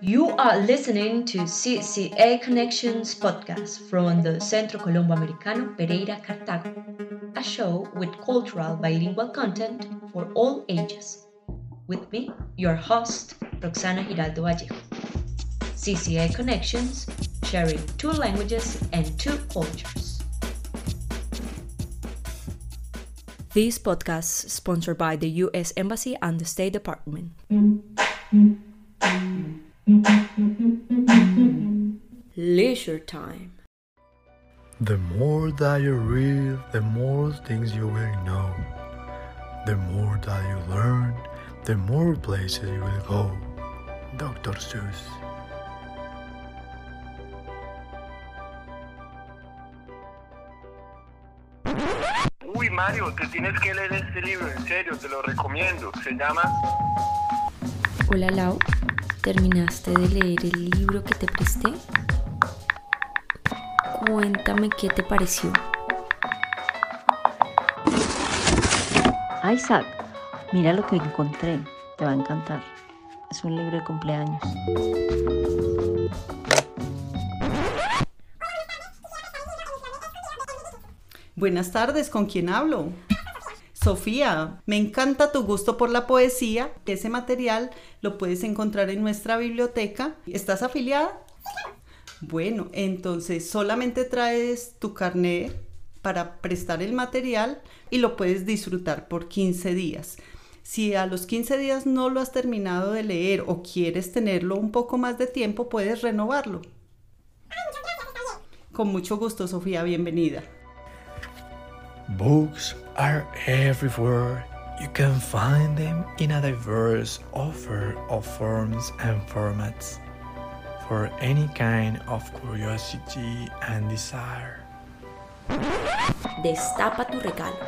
You are listening to CCA Connections podcast from the Centro Colombo Americano Pereira Cartago, a show with cultural bilingual content for all ages. With me, your host, Roxana Giraldo Vallejo. CCA Connections, sharing two languages and two cultures. This podcast is sponsored by the U.S. Embassy and the State Department. Leisure time. The more that you read, the more things you will know. The more that you learn, the more places you will go. Dr. Seuss. Uy, Mario, te tienes que leer este libro, en serio, te lo recomiendo. Se llama Hola Lau, ¿terminaste de leer el libro que te presté? Cuéntame qué te pareció. Isaac, mira lo que encontré, te va a encantar. Es un libro de cumpleaños. Buenas tardes, ¿con quién hablo? Sofía, me encanta tu gusto por la poesía. Ese material lo puedes encontrar en nuestra biblioteca. ¿Estás afiliada? Bueno, entonces solamente traes tu carnet para prestar el material y lo puedes disfrutar por 15 días. Si a los 15 días no lo has terminado de leer o quieres tenerlo un poco más de tiempo, puedes renovarlo. Con mucho gusto, Sofía, bienvenida. Books are everywhere. You can find them in a diverse offer of forms and formats for any kind of curiosity and desire. Destapa tu regalo.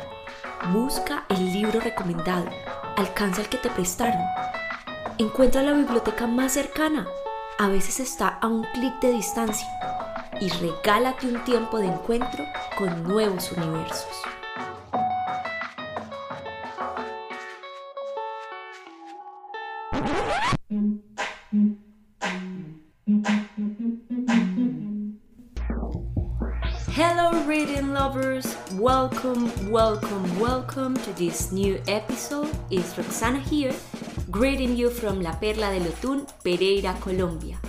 Busca el libro recomendado. Alcanza el que te prestaron. Encuentra la biblioteca más cercana. A veces está a un clic de distancia. Y regálate un tiempo de encuentro con nuevos universos. Welcome, welcome, welcome to this new episode. It's Roxana here, greeting you from La Perla del Otún, Pereira, Colombia.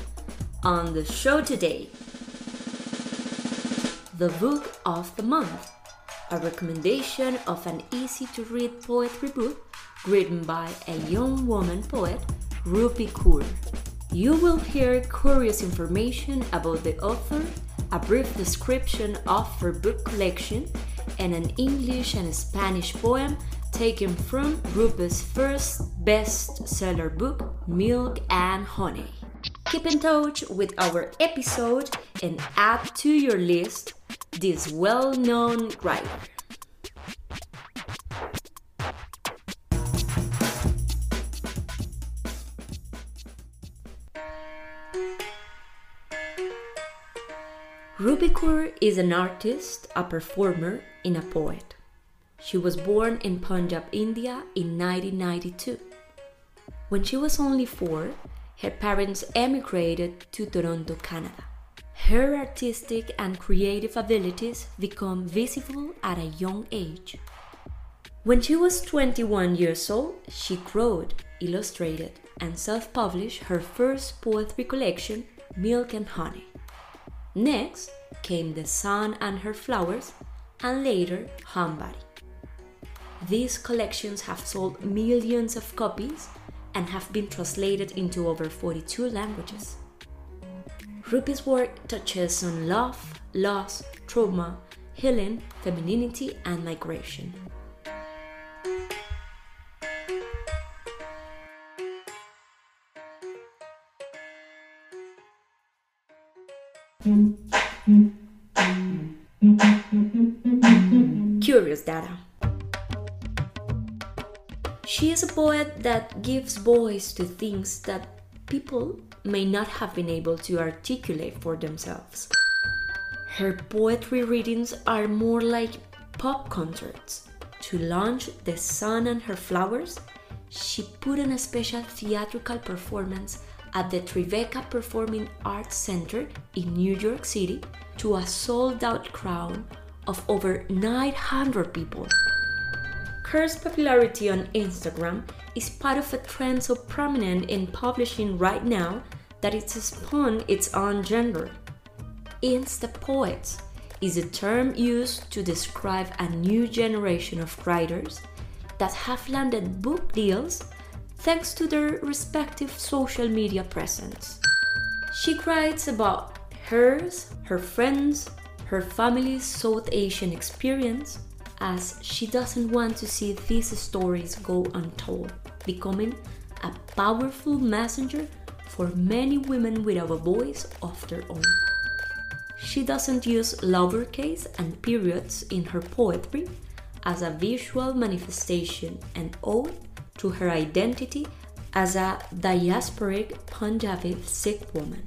On the show today, the book of the month, a recommendation of an easy to read poetry book written by a young woman poet, Rupi Kaur. You will hear curious information about the author, a brief description of her book collection, and an English and Spanish poem taken from Rupi's first bestseller book, Milk and Honey. Keep in touch with our episode and add to your list this well known writer. Rupi Kaur is an artist, a performer, and a poet. She was born in Punjab, India in 1992. When she was only four, her parents emigrated to Toronto, Canada. Her artistic and creative abilities become visible at a young age. When she was 21 years old, she wrote, illustrated, and self published her first poetry collection, Milk and Honey. Next came The Sun and Her Flowers, and later Homebody. These collections have sold millions of copies and have been translated into over 42 languages. Rupi's work touches on love, loss, trauma, healing, femininity, and migration. Curious data. She is a poet that gives voice to things that people may not have been able to articulate for themselves. Her poetry readings are more like pop concerts. To launch The Sun and Her Flowers, she put on a special theatrical performance at the Tribeca Performing Arts Center in New York City to a sold out crowd of over 900 people. Kaur's popularity on Instagram is part of a trend so prominent in publishing right now that it's spawned its own genre. Insta poets is a term used to describe a new generation of writers that have landed book deals thanks to their respective social media presence. She writes about hers, her friends, her family's South Asian experience, as she doesn't want to see these stories go untold, becoming a powerful messenger for many women without a voice of their own. She doesn't use lowercase and periods in her poetry as a visual manifestation and ode to her identity as a diasporic Punjabi Sikh woman.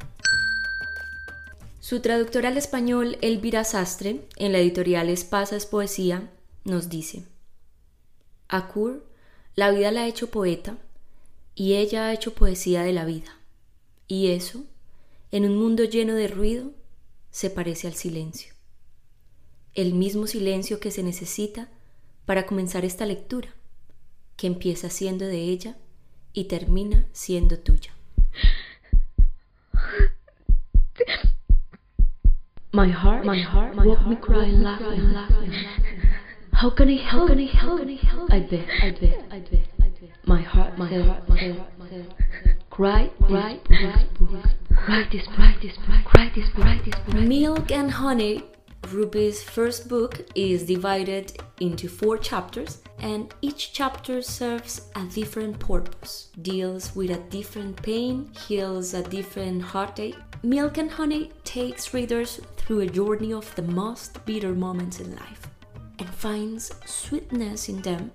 Su traductora al español, Elvira Sastre, en la editorial Espasa es Poesía, nos dice, Akur, la vida la ha hecho poeta y ella ha hecho poesía de la vida. Y eso, en un mundo lleno de ruido, se parece al silencio. El mismo silencio que se necesita para comenzar esta lectura, que empieza siendo de ella y termina siendo tuya. My heart, my heart, walk me crying, laughing, laughing. How can I help? How can I help? I bet, I bet, I bet, I bet. My heart, my heart, my heart, my heart. Cry, cry, cry, cry this, cry this, cry this, cry this, Milk and Honey, Rupi's first book, is divided into four chapters, and each chapter serves a different purpose, deals with a different pain, heals a different heartache. Milk and Honey takes readers through a journey of the most bitter moments in life and finds sweetness in them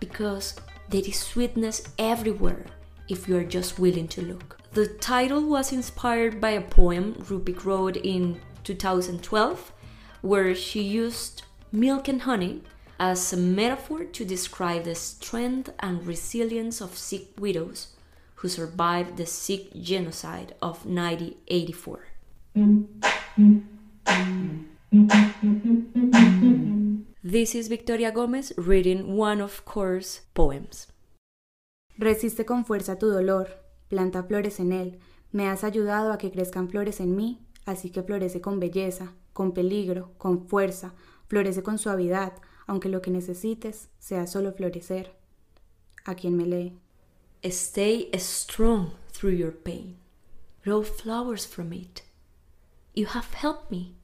because there is sweetness everywhere if you are just willing to look. The title was inspired by a poem Rupik wrote in 2012 where she used milk and honey as a metaphor to describe the strength and resilience of Sikh widows who survived the Sikh genocide of 1984. This is Victoria Gomez reading one of Kaur's poems. Resiste con fuerza tu dolor, planta flores en él, me has ayudado a que crezcan flores en mí, así que florece con belleza, con peligro, con fuerza, florece con suavidad, aunque lo que necesites sea solo florecer. A quien me lee. Stay strong through your pain. Grow flowers from it. You have helped me.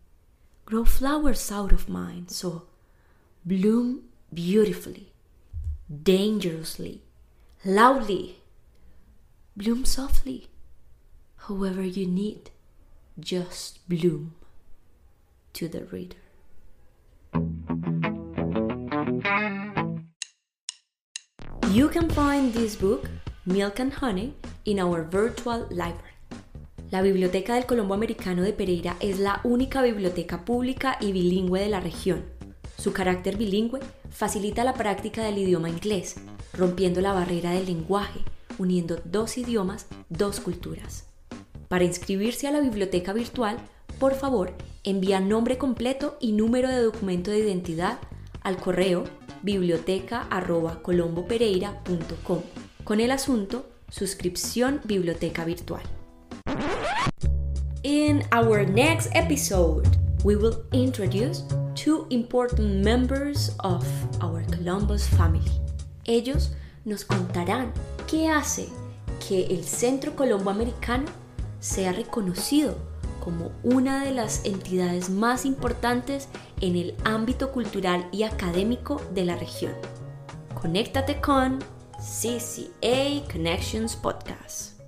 Grow flowers out of mine, so bloom beautifully, dangerously, loudly. Bloom softly. However you need, just bloom to the reader. You can find this book, Milk and Honey, in our virtual library. La Biblioteca del Colombo Americano de Pereira es la única biblioteca pública y bilingüe de la región. Su carácter bilingüe facilita la práctica del idioma inglés, rompiendo la barrera del lenguaje, uniendo dos idiomas, dos culturas. Para inscribirse a la biblioteca virtual, por favor, envía nombre completo y número de documento de identidad al correo biblioteca.colombopereira.com con el asunto Suscripción Biblioteca Virtual. In our next episode, we will introduce two important members of our Columbus family. Ellos nos contarán qué hace que el Centro Colombo Americano sea reconocido como una de las entidades más importantes en el ámbito cultural y académico de la región. Conéctate con CCA Connections Podcast.